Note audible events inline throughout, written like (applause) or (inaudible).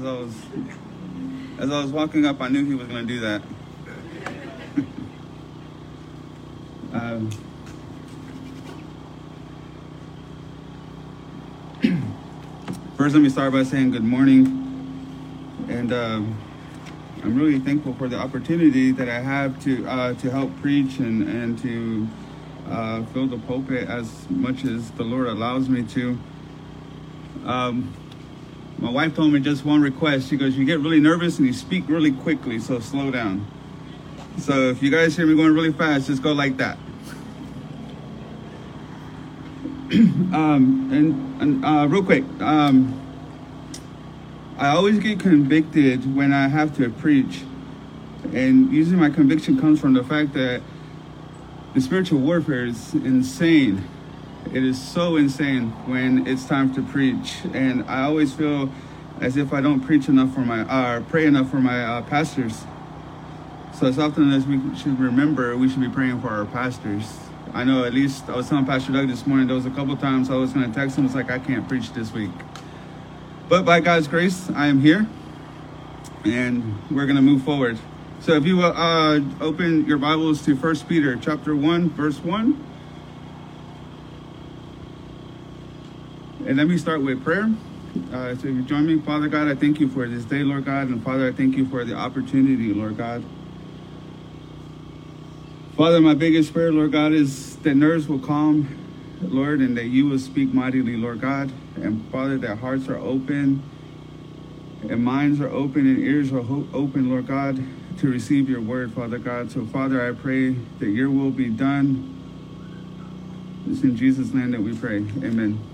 As I was, as I was walking up, I knew he was going to do that. (laughs) um, (clears throat) first, let me start by saying good morning. And um, I'm really thankful for the opportunity that I have to uh, to help preach and, and to uh, fill the pulpit as much as the Lord allows me to. Um, my wife told me just one request. She goes, You get really nervous and you speak really quickly, so slow down. So if you guys hear me going really fast, just go like that. (clears throat) um, and and uh, real quick, um, I always get convicted when I have to preach. And usually my conviction comes from the fact that the spiritual warfare is insane. It is so insane when it's time to preach, and I always feel as if I don't preach enough for my, uh, pray enough for my uh, pastors. So as often as we should remember, we should be praying for our pastors. I know at least I was telling Pastor Doug this morning. There was a couple times I was going to text him. It's like I can't preach this week, but by God's grace, I am here, and we're going to move forward. So if you will uh, open your Bibles to First Peter chapter one, verse one. And let me start with prayer. Uh, so if you join me, Father God, I thank you for this day, Lord God. And Father, I thank you for the opportunity, Lord God. Father, my biggest prayer, Lord God, is that nerves will calm, Lord, and that you will speak mightily, Lord God. And Father, that hearts are open and minds are open and ears are ho- open, Lord God, to receive your word, Father God. So, Father, I pray that your will be done. It's in Jesus' name that we pray. Amen.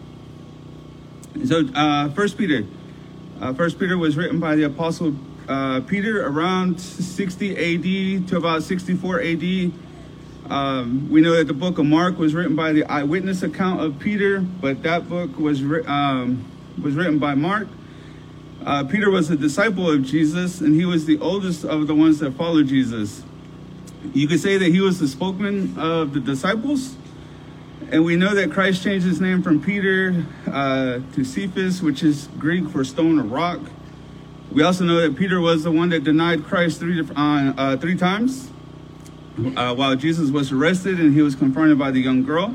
So, uh, First Peter. Uh, First Peter was written by the Apostle uh, Peter around 60 AD to about 64 AD. Um, we know that the book of Mark was written by the eyewitness account of Peter, but that book was um, was written by Mark. Uh, Peter was a disciple of Jesus, and he was the oldest of the ones that followed Jesus. You could say that he was the spokesman of the disciples, and we know that Christ changed his name from Peter uh, to Cephas, which is Greek for stone or rock. We also know that Peter was the one that denied Christ three, uh, uh, three times uh, while Jesus was arrested and he was confronted by the young girl.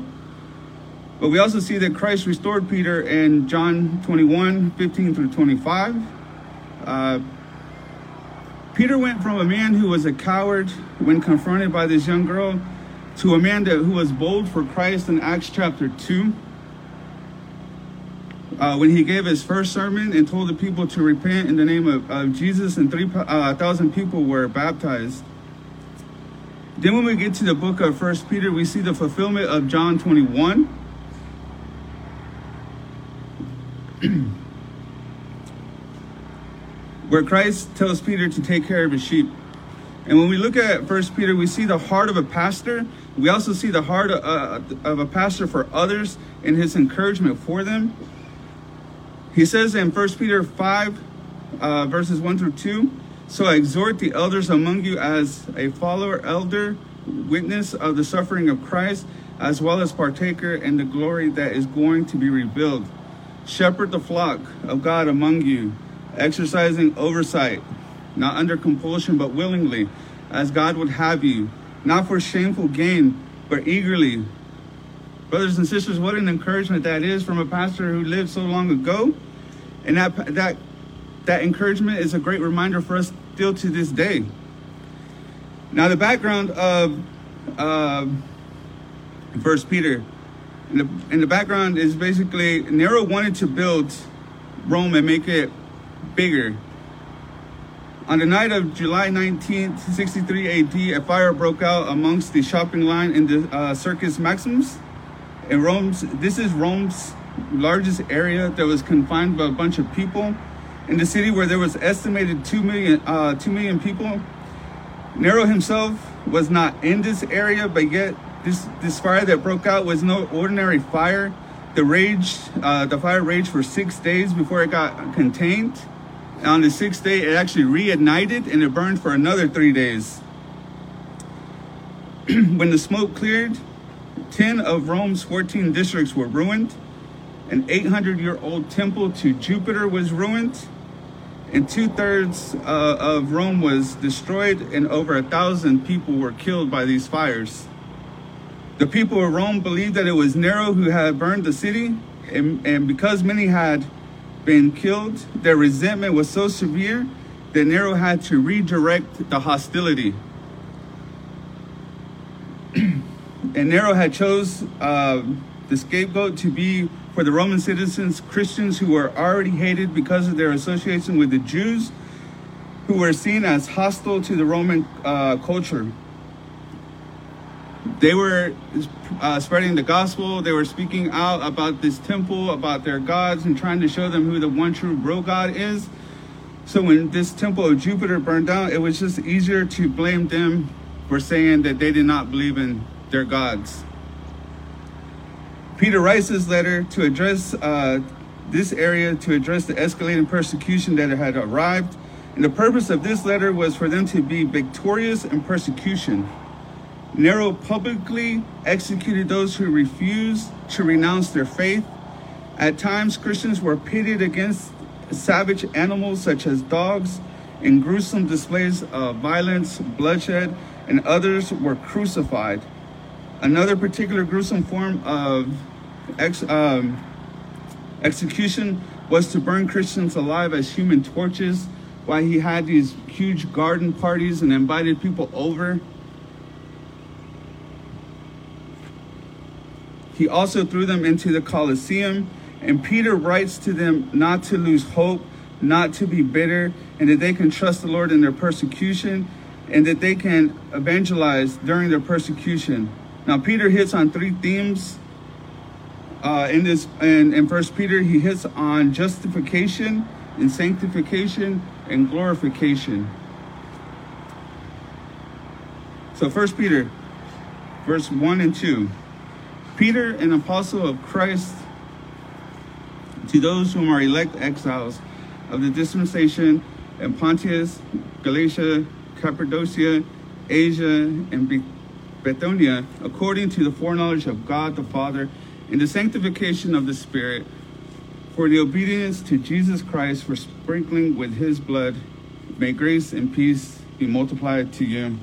But we also see that Christ restored Peter in John 21 15 through 25. Uh, Peter went from a man who was a coward when confronted by this young girl to Amanda, who was bold for Christ in Acts chapter 2. Uh, when he gave his first sermon and told the people to repent in the name of, of Jesus, and 3,000 uh, people were baptized. Then, when we get to the book of First Peter, we see the fulfillment of John 21. (clears throat) where Christ tells Peter to take care of his sheep. And when we look at First Peter, we see the heart of a pastor. We also see the heart of, uh, of a pastor for others and his encouragement for them. He says in First Peter 5, uh, verses 1 through 2, So I exhort the elders among you as a follower, elder, witness of the suffering of Christ, as well as partaker in the glory that is going to be revealed. Shepherd the flock of God among you, exercising oversight not under compulsion, but willingly, as God would have you, not for shameful gain, but eagerly. Brothers and sisters, what an encouragement that is from a pastor who lived so long ago. And that, that, that encouragement is a great reminder for us still to this day. Now, the background of uh, First Peter, in the, in the background is basically Nero wanted to build Rome and make it bigger on the night of July 19th, 63 AD, a fire broke out amongst the shopping line in the uh, Circus Maximus. In Rome's, this is Rome's largest area that was confined by a bunch of people. In the city where there was estimated 2 million, uh, 2 million people. Nero himself was not in this area, but yet this, this fire that broke out was no ordinary fire. The rage, uh, the fire raged for six days before it got contained on the sixth day, it actually reignited and it burned for another three days. (clears throat) when the smoke cleared, 10 of Rome's 14 districts were ruined. An 800 year old temple to Jupiter was ruined. and two thirds uh, of Rome was destroyed, and over a thousand people were killed by these fires. The people of Rome believed that it was Nero who had burned the city, and, and because many had been killed, their resentment was so severe that Nero had to redirect the hostility. (clears throat) and Nero had chose uh, the scapegoat to be for the Roman citizens, Christians who were already hated because of their association with the Jews, who were seen as hostile to the Roman uh, culture. They were uh, spreading the gospel. They were speaking out about this temple, about their gods, and trying to show them who the one true real God is. So when this temple of Jupiter burned down, it was just easier to blame them for saying that they did not believe in their gods. Peter writes this letter to address uh, this area, to address the escalating persecution that had arrived. And the purpose of this letter was for them to be victorious in persecution. Nero publicly executed those who refused to renounce their faith. At times, Christians were pitted against savage animals such as dogs in gruesome displays of violence, bloodshed, and others were crucified. Another particular gruesome form of ex, um, execution was to burn Christians alive as human torches while he had these huge garden parties and invited people over. He also threw them into the Colosseum, and Peter writes to them not to lose hope, not to be bitter, and that they can trust the Lord in their persecution, and that they can evangelize during their persecution. Now, Peter hits on three themes uh, in this in, in First Peter. He hits on justification and sanctification and glorification. So, First Peter, verse one and two. Peter, an apostle of Christ, to those whom are elect exiles of the dispensation in Pontus, Galatia, Cappadocia, Asia, and Bithynia, according to the foreknowledge of God the Father, in the sanctification of the Spirit, for the obedience to Jesus Christ, for sprinkling with his blood, may grace and peace be multiplied to you.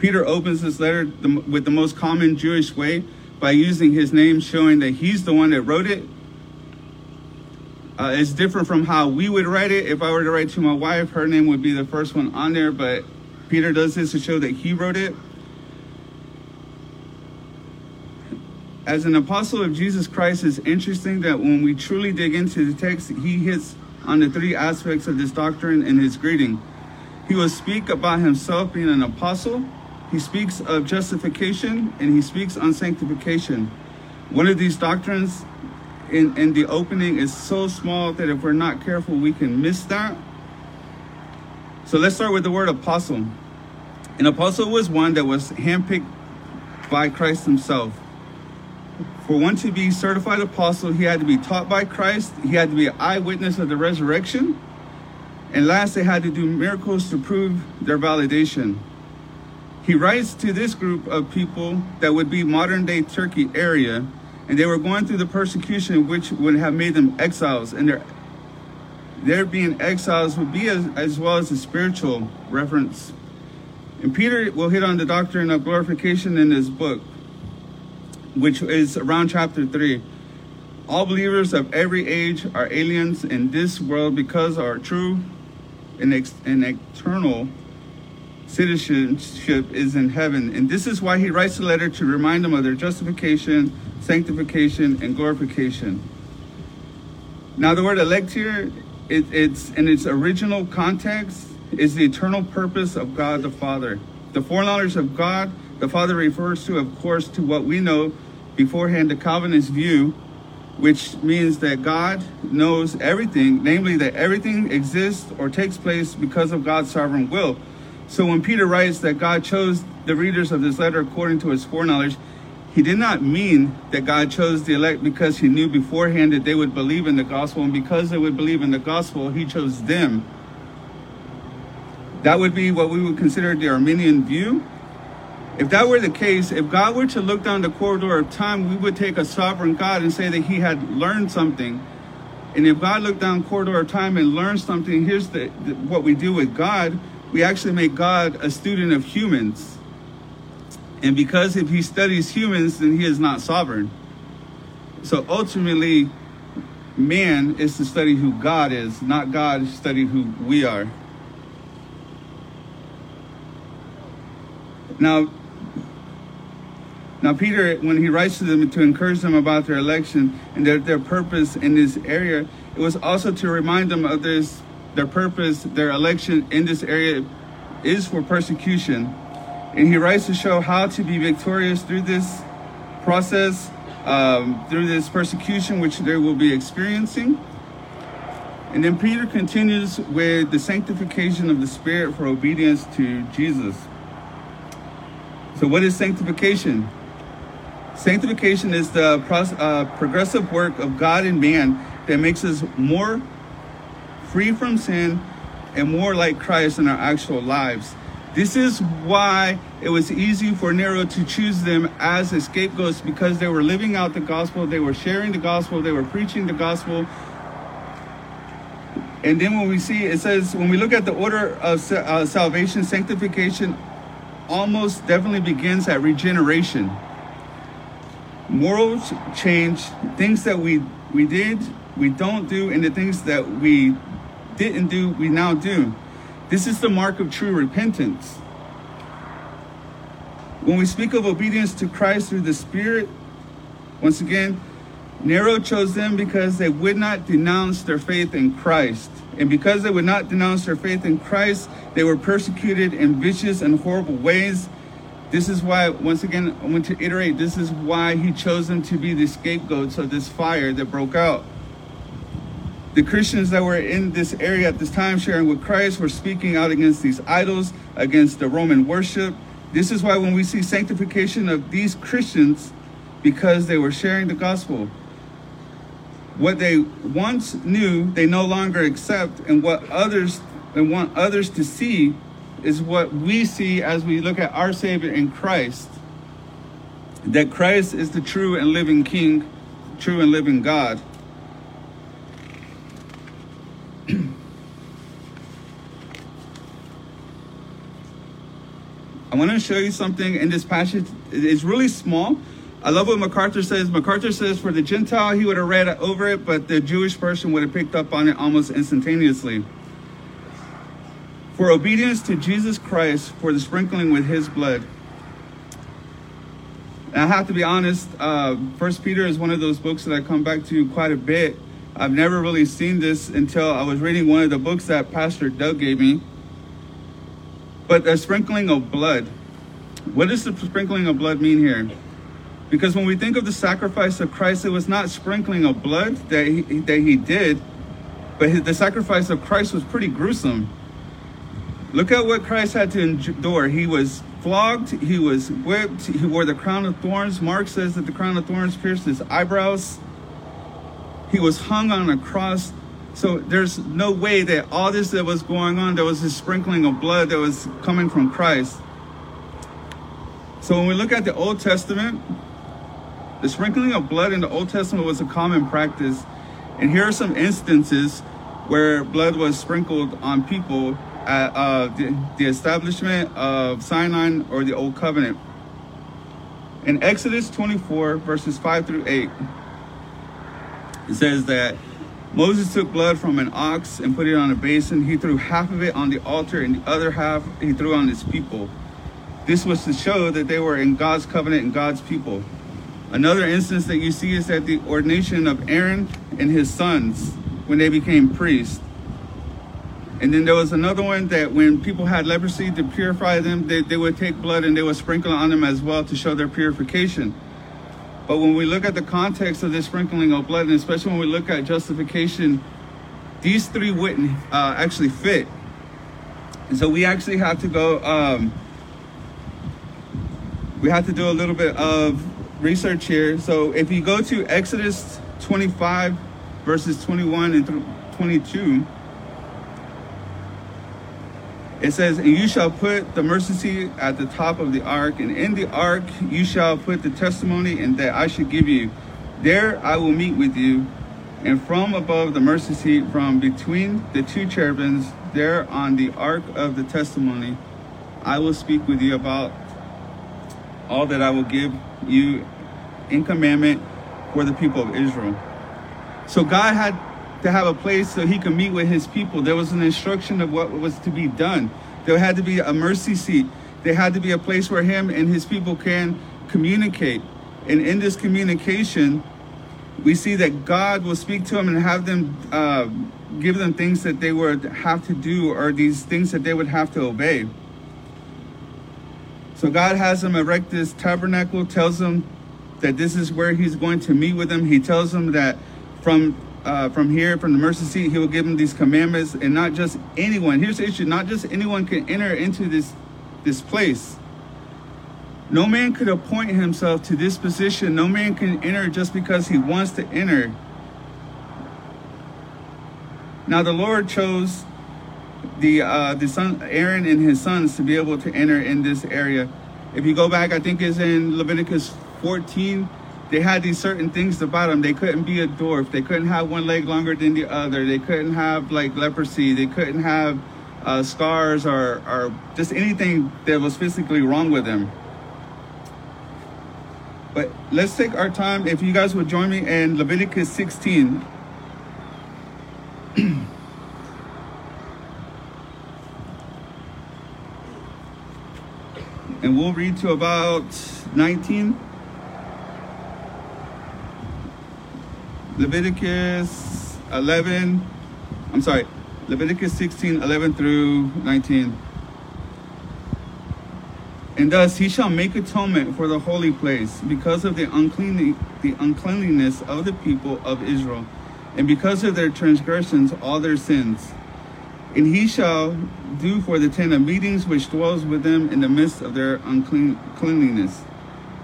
Peter opens this letter with the most common Jewish way by using his name, showing that he's the one that wrote it. Uh, it's different from how we would write it. If I were to write to my wife, her name would be the first one on there, but Peter does this to show that he wrote it. As an apostle of Jesus Christ, it's interesting that when we truly dig into the text, he hits on the three aspects of this doctrine in his greeting. He will speak about himself being an apostle, he speaks of justification and he speaks on sanctification. One of these doctrines in, in the opening is so small that if we're not careful, we can miss that. So let's start with the word apostle. An apostle was one that was handpicked by Christ himself. For one to be certified apostle, he had to be taught by Christ, he had to be an eyewitness of the resurrection, and last, they had to do miracles to prove their validation. He writes to this group of people that would be modern day Turkey area, and they were going through the persecution which would have made them exiles, and their their being exiles would be as, as well as a spiritual reference. And Peter will hit on the doctrine of glorification in his book, which is around chapter 3. All believers of every age are aliens in this world because our true and, ex- and eternal citizenship is in heaven. And this is why he writes the letter to remind them of their justification, sanctification, and glorification. Now, the word elect here, it, it's in its original context, is the eternal purpose of God the Father. The foreknowledge of God the Father refers to, of course, to what we know beforehand, the Calvinist view, which means that God knows everything, namely that everything exists or takes place because of God's sovereign will. So when Peter writes that God chose the readers of this letter according to his foreknowledge, he did not mean that God chose the elect because he knew beforehand that they would believe in the gospel. And because they would believe in the gospel, he chose them. That would be what we would consider the Arminian view. If that were the case, if God were to look down the corridor of time, we would take a sovereign God and say that he had learned something. And if God looked down corridor of time and learned something, here's the, the, what we do with God. We actually make God a student of humans. And because if he studies humans, then he is not sovereign. So ultimately, man is to study who God is, not God study who we are. Now, now, Peter, when he writes to them to encourage them about their election and their, their purpose in this area, it was also to remind them of this, their purpose, their election in this area is for persecution. And he writes to show how to be victorious through this process, um, through this persecution which they will be experiencing. And then Peter continues with the sanctification of the Spirit for obedience to Jesus. So, what is sanctification? Sanctification is the uh, progressive work of God and man that makes us more free from sin and more like Christ in our actual lives. This is why it was easy for Nero to choose them as scapegoats because they were living out the gospel, they were sharing the gospel, they were preaching the gospel. And then when we see, it says, when we look at the order of uh, salvation, sanctification almost definitely begins at regeneration moral change, things that we we did, we don't do, and the things that we didn't do, we now do. This is the mark of true repentance. When we speak of obedience to Christ through the Spirit, once again, Nero chose them because they would not denounce their faith in Christ. And because they would not denounce their faith in Christ, they were persecuted in vicious and horrible ways this is why, once again, I want to iterate, this is why he chose them to be the scapegoats of this fire that broke out. The Christians that were in this area at this time sharing with Christ were speaking out against these idols, against the Roman worship. This is why when we see sanctification of these Christians, because they were sharing the gospel, what they once knew, they no longer accept, and what others and want others to see is what we see as we look at our Savior in Christ. That Christ is the true and living King, true and living God. I want to show you something in this passage. It's really small. I love what MacArthur says. MacArthur says for the Gentile, he would have read over it, but the Jewish person would have picked up on it almost instantaneously for obedience to Jesus Christ for the sprinkling with his blood. And I have to be honest, uh, First Peter is one of those books that I come back to quite a bit. I've never really seen this until I was reading one of the books that Pastor Doug gave me. But the sprinkling of blood. What does the sprinkling of blood mean here? Because when we think of the sacrifice of Christ, it was not sprinkling of blood that he, that he did, but the sacrifice of Christ was pretty gruesome. Look at what Christ had to endure. He was flogged, he was whipped, he wore the crown of thorns. Mark says that the crown of thorns pierced his eyebrows. He was hung on a cross. So there's no way that all this that was going on, there was a sprinkling of blood that was coming from Christ. So when we look at the Old Testament, the sprinkling of blood in the Old Testament was a common practice. And here are some instances where blood was sprinkled on people at uh, the, the establishment of Sinai or the Old Covenant. In Exodus 24, verses 5 through 8, it says that Moses took blood from an ox and put it on a basin. He threw half of it on the altar and the other half he threw on his people. This was to show that they were in God's covenant and God's people. Another instance that you see is at the ordination of Aaron and his sons when they became priests. And then there was another one that when people had leprosy to purify them, they, they would take blood and they would sprinkle on them as well to show their purification. But when we look at the context of this sprinkling of blood, and especially when we look at justification, these three wouldn't uh, actually fit. And so we actually have to go, um, we have to do a little bit of research here. So if you go to Exodus 25, verses 21 and 22, It says, And you shall put the mercy seat at the top of the ark, and in the ark you shall put the testimony and that I should give you. There I will meet with you, and from above the mercy seat, from between the two cherubims, there on the ark of the testimony, I will speak with you about all that I will give you in commandment for the people of Israel. So God had to have a place so he could meet with his people. There was an instruction of what was to be done. There had to be a mercy seat. There had to be a place where him and his people can communicate. And in this communication, we see that God will speak to them and have them uh, give them things that they would have to do or these things that they would have to obey. So God has them erect this tabernacle, tells them that this is where he's going to meet with them. He tells them that from uh, from here, from the mercy seat, he will give them these commandments, and not just anyone. Here's the issue: not just anyone can enter into this this place. No man could appoint himself to this position. No man can enter just because he wants to enter. Now the Lord chose the uh, the son Aaron and his sons to be able to enter in this area. If you go back, I think it's in Leviticus 14 they had these certain things about them. They couldn't be a dwarf. They couldn't have one leg longer than the other. They couldn't have like leprosy. They couldn't have uh, scars or, or just anything that was physically wrong with them. But let's take our time. If you guys would join me in Leviticus 16. (clears throat) and we'll read to about 19. Leviticus 11, I'm sorry, Leviticus 16, 11 through 19. And thus he shall make atonement for the holy place because of the, unclean, the uncleanliness of the people of Israel, and because of their transgressions, all their sins. And he shall do for the tent of meetings which dwells with them in the midst of their uncleanliness.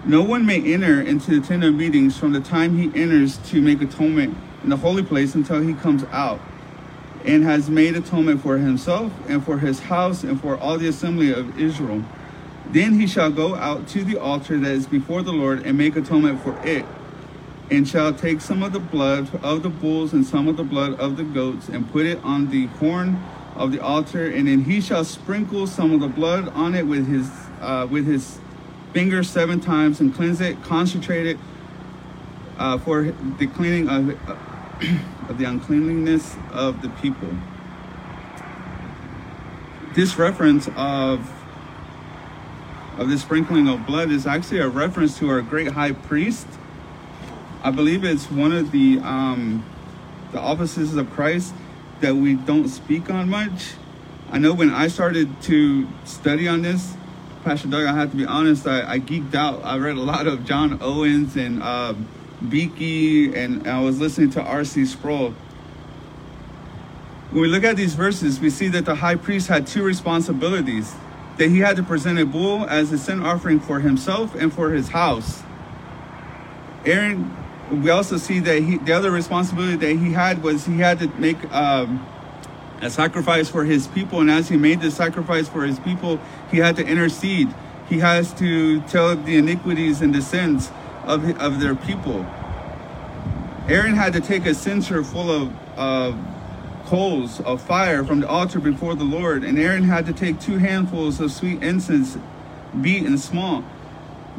No one may enter into the tent of meetings from the time he enters to make atonement in the holy place until he comes out and has made atonement for himself and for his house and for all the assembly of Israel. Then he shall go out to the altar that is before the Lord and make atonement for it, and shall take some of the blood of the bulls and some of the blood of the goats and put it on the horn of the altar, and then he shall sprinkle some of the blood on it with his uh, with his finger seven times and cleanse it, concentrate it uh, for the cleaning of, uh, (clears throat) of the uncleanliness of the people. This reference of of the sprinkling of blood is actually a reference to our great high priest. I believe it's one of the um, the offices of Christ that we don't speak on much. I know when I started to study on this, Pastor Doug, I have to be honest, I, I geeked out. I read a lot of John Owens and uh, Beeke, and I was listening to R.C. Sproul. When we look at these verses, we see that the high priest had two responsibilities that he had to present a bull as a sin offering for himself and for his house. Aaron, we also see that he, the other responsibility that he had was he had to make um, a sacrifice for his people. And as he made the sacrifice for his people, he had to intercede. He has to tell the iniquities and the sins of, of their people. Aaron had to take a censer full of uh, coals of fire from the altar before the Lord. And Aaron had to take two handfuls of sweet incense, beat and small.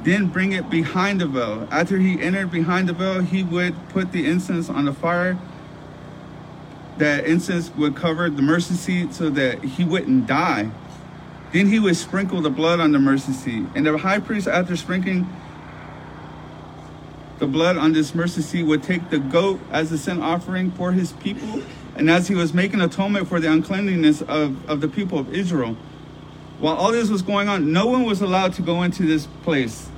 Then bring it behind the veil. After he entered behind the veil, he would put the incense on the fire that incense would cover the mercy seat so that he wouldn't die. Then he would sprinkle the blood on the mercy seat. And the high priest, after sprinkling the blood on this mercy seat, would take the goat as a sin offering for his people. And as he was making atonement for the uncleanliness of, of the people of Israel, while all this was going on, no one was allowed to go into this place.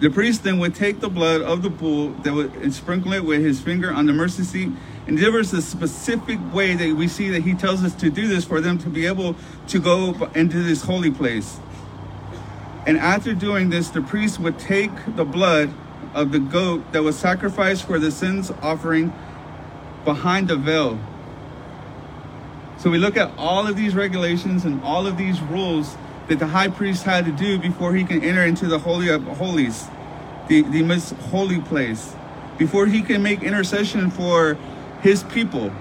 The priest then would take the blood of the bull that would sprinkle it with his finger on the mercy seat. And there was a specific way that we see that he tells us to do this for them to be able to go into this holy place. And after doing this, the priest would take the blood of the goat that was sacrificed for the sins offering behind the veil. So we look at all of these regulations and all of these rules that the high priest had to do before he can enter into the Holy of Holies, the, the most holy place. Before he can make intercession for his people,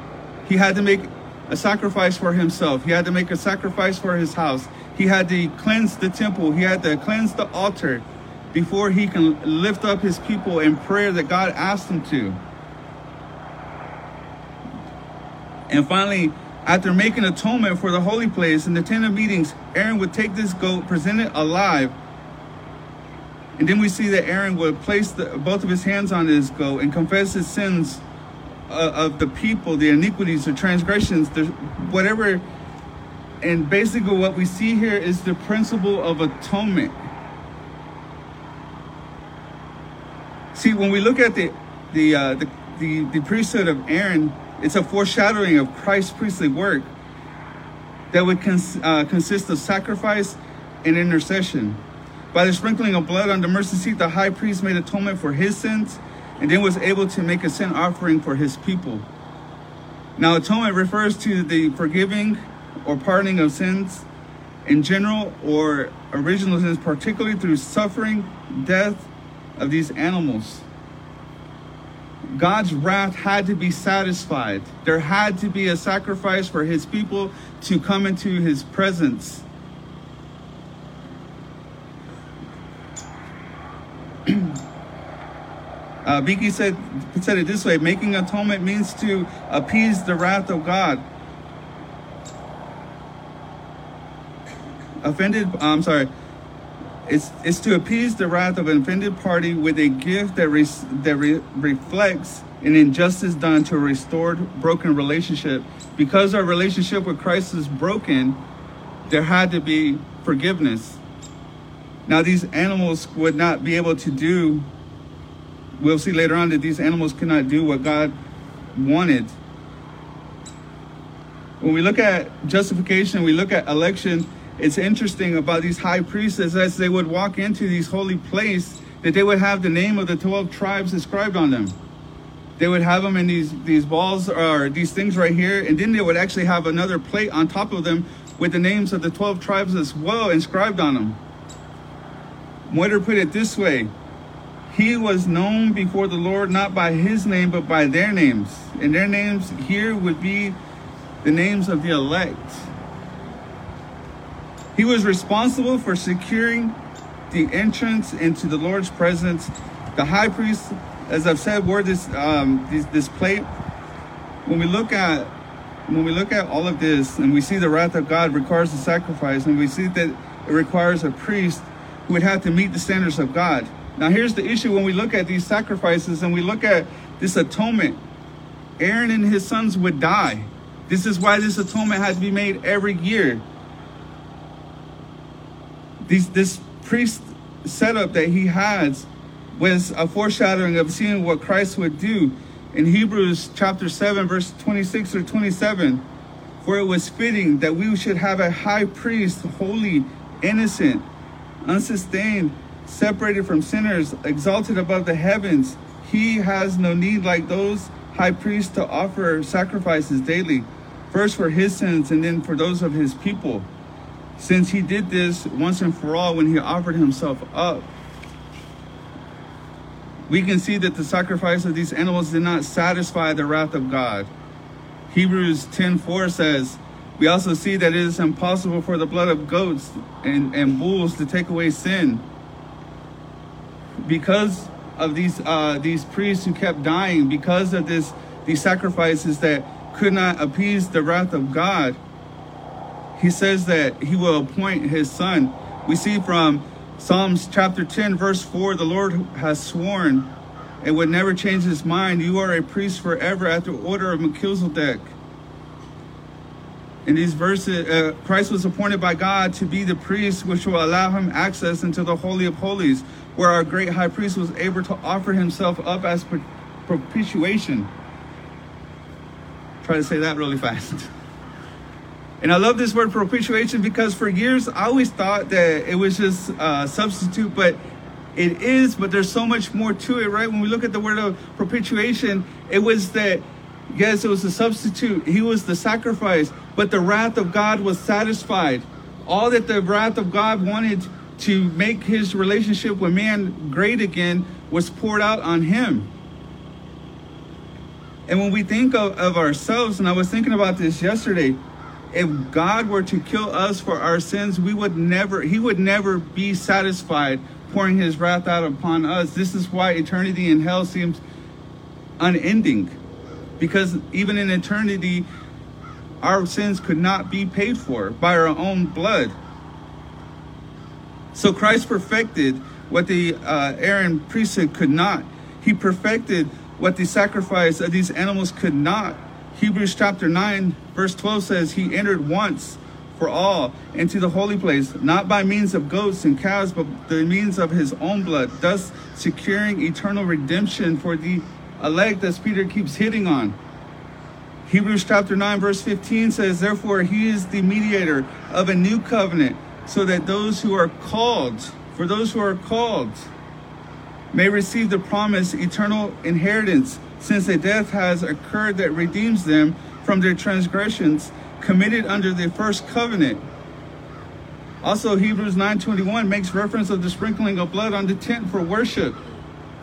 he had to make a sacrifice for himself. He had to make a sacrifice for his house. He had to cleanse the temple. He had to cleanse the altar before he can lift up his people in prayer that God asked him to. And finally, after making atonement for the holy place in the tent of meetings, Aaron would take this goat, present it alive, and then we see that Aaron would place the, both of his hands on this goat and confess his sins uh, of the people, the iniquities, the transgressions, the whatever. And basically, what we see here is the principle of atonement. See, when we look at the the uh, the, the, the priesthood of Aaron, it's a foreshadowing of Christ's priestly work that would cons- uh, consist of sacrifice and intercession. By the sprinkling of blood on the mercy seat, the high priest made atonement for his sins and then was able to make a sin offering for his people. Now, atonement refers to the forgiving or pardoning of sins in general or original sins, particularly through suffering, death of these animals. God's wrath had to be satisfied. There had to be a sacrifice for his people to come into his presence. (clears throat) uh, said, said it this way making atonement means to appease the wrath of God. Offended, I'm sorry, it's, to appease the wrath of an offended party with a gift that, re, that re, reflects an injustice done to a restored, broken relationship. Because our relationship with Christ is broken, there had to be forgiveness. Now, these animals would not be able to do, we'll see later on that these animals cannot do what God wanted. When we look at justification, we look at election, it's interesting about these high priests as they would walk into these holy place that they would have the name of the 12 tribes inscribed on them. They would have them in these these balls or these things right here and then they would actually have another plate on top of them with the names of the 12 tribes as well inscribed on them Moiter put it this way he was known before the Lord not by his name but by their names and their names here would be the names of the elect he was responsible for securing the entrance into the Lord's presence. The high priest, as I've said, wore this um, this, this plate. When we look at when we look at all of this and we see the wrath of God requires a sacrifice, and we see that it requires a priest who would have to meet the standards of God. Now, here's the issue when we look at these sacrifices and we look at this atonement. Aaron and his sons would die. This is why this atonement has to be made every year these, this priest setup that he has was a foreshadowing of seeing what Christ would do in Hebrews chapter 7, verse 26 or 27. For it was fitting that we should have a high priest, holy, innocent, unsustained, separated from sinners, exalted above the heavens. He has no need, like those high priests, to offer sacrifices daily, first for his sins and then for those of his people since he did this once and for all when he offered himself up. We can see that the sacrifice of these animals did not satisfy the wrath of God. Hebrews 10:4 says, we also see that it is impossible for the blood of goats and, and bulls to take away sin. Because of these uh, these priests who kept dying, because of this these sacrifices that could not appease the wrath of God, he says that he will appoint his son. We see from Psalms chapter 10, verse 4, the Lord has sworn and would never change his mind. You are a priest forever at the order of Melchizedek. In these verses, uh, Christ was appointed by God to be the priest, which will allow him access into the Holy of Holies, where our great high priest was able to offer himself up as propitiation. Try to say that really fast. (laughs) And I love this word propitiation because for years I always thought that it was just a substitute, but it is, but there's so much more to it, right? When we look at the word of propitiation, it was that, yes, it was a substitute. He was the sacrifice, but the wrath of God was satisfied. All that the wrath of God wanted to make his relationship with man great again was poured out on him. And when we think of, of ourselves, and I was thinking about this yesterday, if God were to kill us for our sins, we would never, he would never be satisfied pouring his wrath out upon us. This is why eternity in hell seems unending. Because even in eternity, our sins could not be paid for by our own blood. So Christ perfected what the uh, Aaron priesthood could not. He perfected what the sacrifice of these animals could not. Hebrews chapter 9, verse 12 says, He entered once for all into the holy place, not by means of goats and calves, but the means of his own blood, thus securing eternal redemption for the elect, as Peter keeps hitting on. Hebrews chapter 9, verse 15 says, Therefore, he is the mediator of a new covenant, so that those who are called, for those who are called, may receive the promised eternal inheritance, since a death has occurred that redeems them from their transgressions committed under the first covenant. Also, Hebrews 9:21 makes reference of the sprinkling of blood on the tent for worship.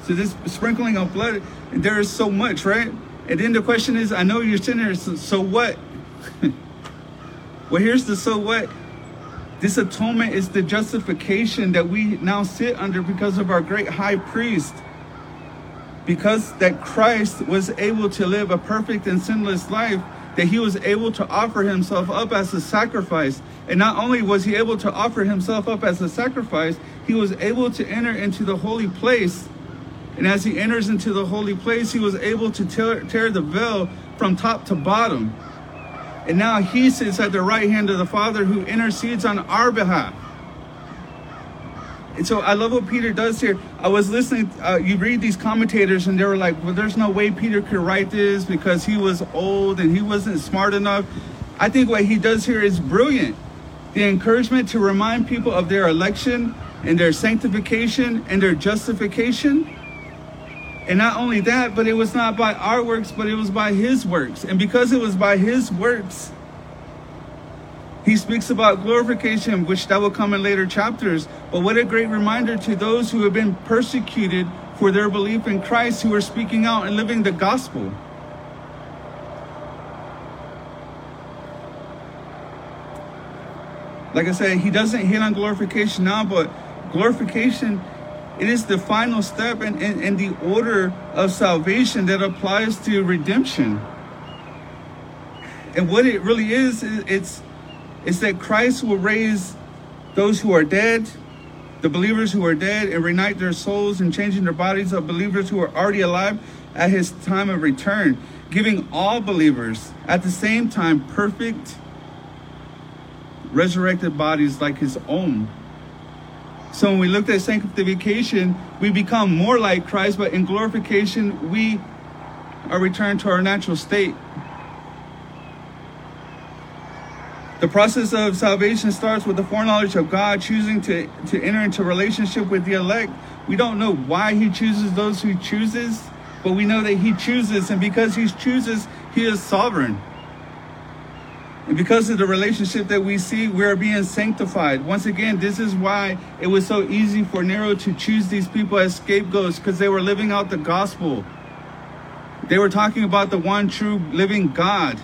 So this sprinkling of blood, there is so much, right? And then the question is, I know you're sinners, so, so what? (laughs) well, here's the so what. This atonement is the justification that we now sit under because of our great high priest. Because that Christ was able to live a perfect and sinless life, that he was able to offer himself up as a sacrifice. And not only was he able to offer himself up as a sacrifice, he was able to enter into the holy place and as he enters into the holy place, he was able to tear, tear the veil from top to bottom. And now he sits at the right hand of the Father who intercedes on our behalf. And so I love what Peter does here. I was listening, uh, you read these commentators, and they were like, well, there's no way Peter could write this because he was old and he wasn't smart enough. I think what he does here is brilliant. The encouragement to remind people of their election and their sanctification and their justification and not only that, but it was not by our works, but it was by his works. And because it was by his works, he speaks about glorification, which that will come in later chapters. But what a great reminder to those who have been persecuted for their belief in Christ, who are speaking out and living the gospel. Like I said, he doesn't hit on glorification now, but glorification it is the final step in, in, in the order of salvation that applies to redemption. And what it really is, it's, it's that Christ will raise those who are dead, the believers who are dead, and reunite their souls and changing their bodies of believers who are already alive at his time of return, giving all believers at the same time perfect resurrected bodies like his own. So when we looked at sanctification, we become more like Christ, but in glorification, we are returned to our natural state. The process of salvation starts with the foreknowledge of God choosing to, to enter into relationship with the elect. We don't know why he chooses those who chooses, but we know that he chooses, and because he chooses, he is sovereign. And because of the relationship that we see, we are being sanctified. Once again, this is why it was so easy for Nero to choose these people as scapegoats because they were living out the gospel. They were talking about the one true living God.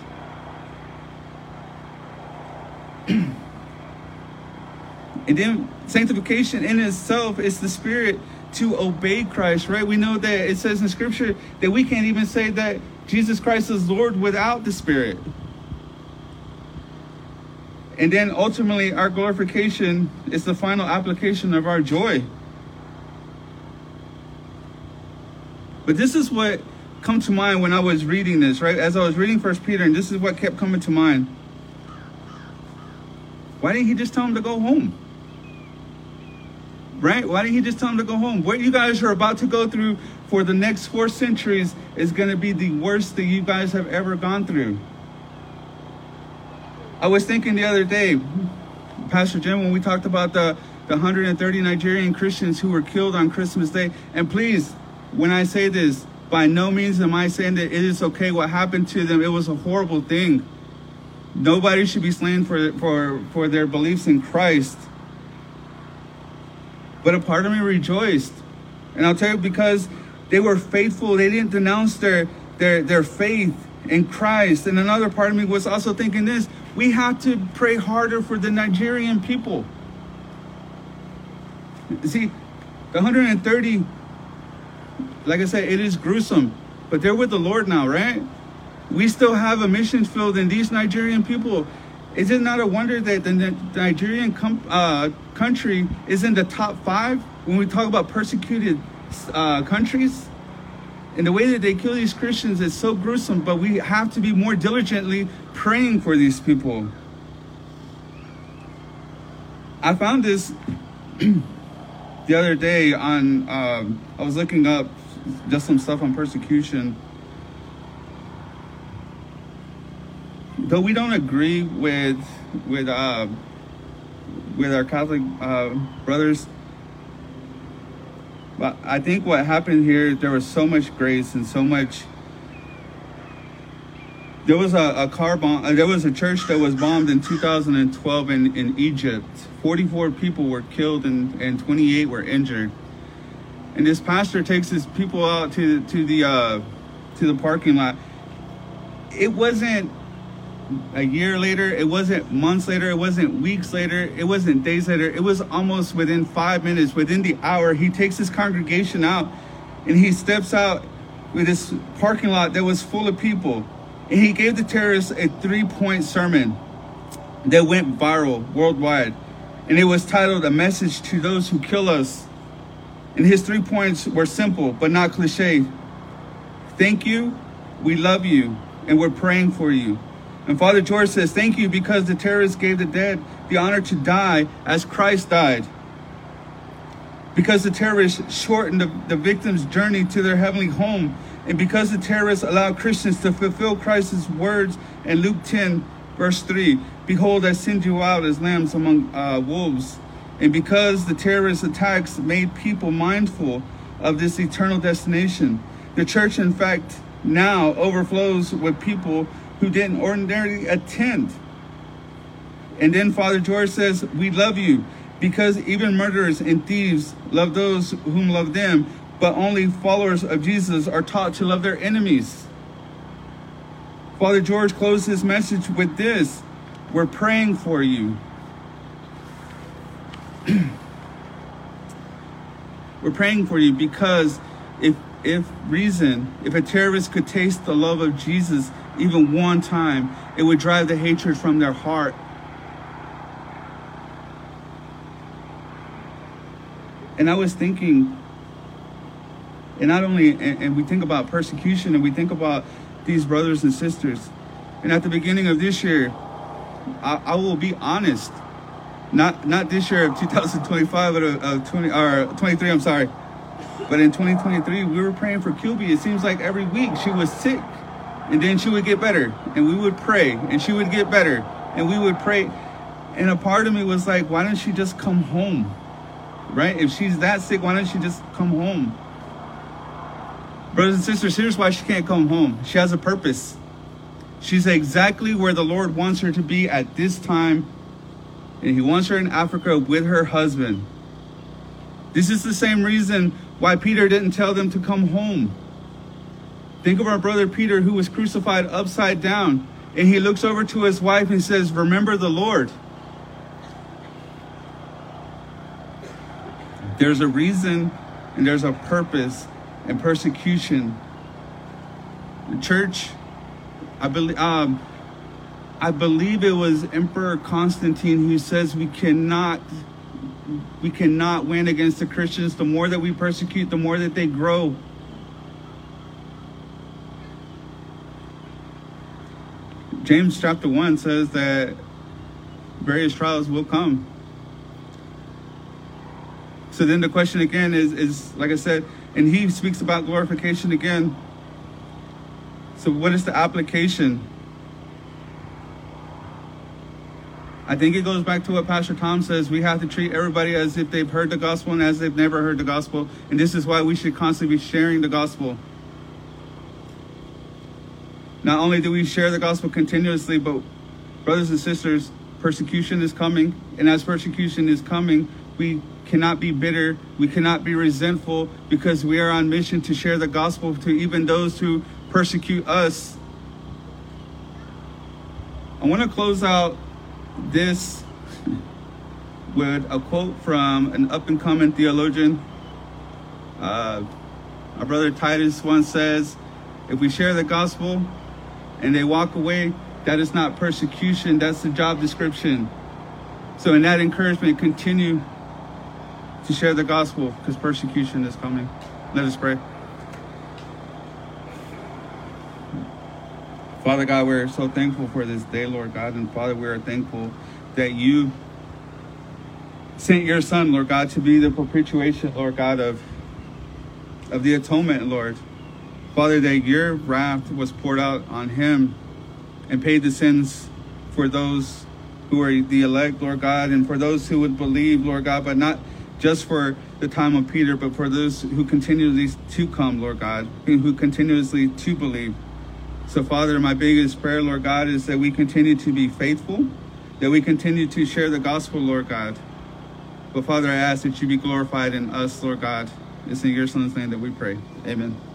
Then sanctification in itself is the spirit to obey Christ, right? We know that it says in scripture that we can't even say that Jesus Christ is Lord without the spirit. And then ultimately, our glorification is the final application of our joy. But this is what come to mind when I was reading this, right? As I was reading First Peter, and this is what kept coming to mind. Why didn't he just tell him to go home? Right? Why didn't he just tell him to go home? What you guys are about to go through for the next four centuries is going to be the worst that you guys have ever gone through. I was thinking the other day, Pastor Jim, when we talked about the, the 130 Nigerian Christians who were killed on Christmas Day, and please, when I say this, by no means am I saying that it is okay what happened to them. It was a horrible thing. Nobody should be slain for, for, for their beliefs in Christ. But a part of me rejoiced. And I'll tell you because they were faithful. They didn't denounce their, their, their faith in Christ. And another part of me was also thinking this we have to pray harder for the Nigerian people. See, the 130, like I said, it is gruesome, but they're with the Lord now, right? We still have a mission field in these Nigerian people. Is it not a wonder that the Nigerian com- uh, country is in the top five when we talk about persecuted uh, countries? And the way that they kill these Christians is so gruesome, but we have to be more diligently praying for these people. I found this (clears throat) the other day on, um, I was looking up just some stuff on persecution. Though we don't agree with with uh, with our Catholic uh, brothers, but I think what happened here, there was so much grace and so much. There was a, a car bomb. Uh, there was a church that was bombed in 2012 in, in Egypt. 44 people were killed and, and 28 were injured. And this pastor takes his people out to to the uh, to the parking lot. It wasn't a year later, it wasn't months later, it wasn't weeks later, it wasn't days later, it was almost within five minutes, within the hour. He takes his congregation out and he steps out with this parking lot that was full of people. And he gave the terrorists a three point sermon that went viral worldwide. And it was titled A Message to Those Who Kill Us. And his three points were simple but not cliche. Thank you, we love you, and we're praying for you. And Father George says, Thank you because the terrorists gave the dead the honor to die as Christ died. Because the terrorists shortened the, the victim's journey to their heavenly home. And because the terrorists allowed Christians to fulfill Christ's words in Luke 10, verse 3 Behold, I send you out as lambs among uh, wolves. And because the terrorist attacks made people mindful of this eternal destination, the church, in fact, now overflows with people who didn't ordinarily attend. And then Father George says, We love you because even murderers and thieves love those whom love them, but only followers of Jesus are taught to love their enemies. Father George closed his message with this We're praying for you. (clears throat) We're praying for you because if if reason, if a terrorist could taste the love of Jesus even one time, it would drive the hatred from their heart. And I was thinking, and not only, and, and we think about persecution and we think about these brothers and sisters. And at the beginning of this year, I, I will be honest, not not this year of 2025, but of, of 20 or 23. I'm sorry, but in 2023, we were praying for QB. It seems like every week she was sick and then she would get better. And we would pray. And she would get better. And we would pray. And a part of me was like why don't she just come home? Right? If she's that sick why don't she just come home? Brothers and sisters here's why she can't come home. She has a purpose. She's exactly where the lord wants her to be at this time. And he wants her in africa with her husband. This is the same reason why peter didn't tell them to come home Think of our brother Peter who was crucified upside down. And he looks over to his wife and says, Remember the Lord. There's a reason and there's a purpose in persecution. The church, I believe, um, I believe it was Emperor Constantine who says we cannot we cannot win against the Christians. The more that we persecute, the more that they grow. James chapter 1 says that various trials will come. So then the question again is, is like I said, and he speaks about glorification again. So what is the application? I think it goes back to what Pastor Tom says. We have to treat everybody as if they've heard the gospel and as they've never heard the gospel. And this is why we should constantly be sharing the gospel. Not only do we share the gospel continuously, but Brothers and sisters, persecution is coming, and as persecution is coming, we cannot be bitter, we cannot be resentful because we are on mission to share the gospel to even those who persecute us. I want to close out this (laughs) with a quote from an up and coming theologian. Uh, our brother Titus once says, If we share the gospel and they walk away, that is not persecution, that's the job description. So, in that encouragement, continue to share the gospel because persecution is coming. Let us pray. Father God, we're so thankful for this day, Lord God. And Father, we are thankful that you sent your Son, Lord God, to be the propitiation, Lord God, of, of the atonement, Lord. Father, that your wrath was poured out on him and paid the sins for those who are the elect, Lord God, and for those who would believe, Lord God, but not just for the time of Peter, but for those who continually to come, Lord God, and who continuously to believe. So, Father, my biggest prayer, Lord God, is that we continue to be faithful, that we continue to share the gospel, Lord God. But, Father, I ask that you be glorified in us, Lord God. It's in your Son's name that we pray. Amen.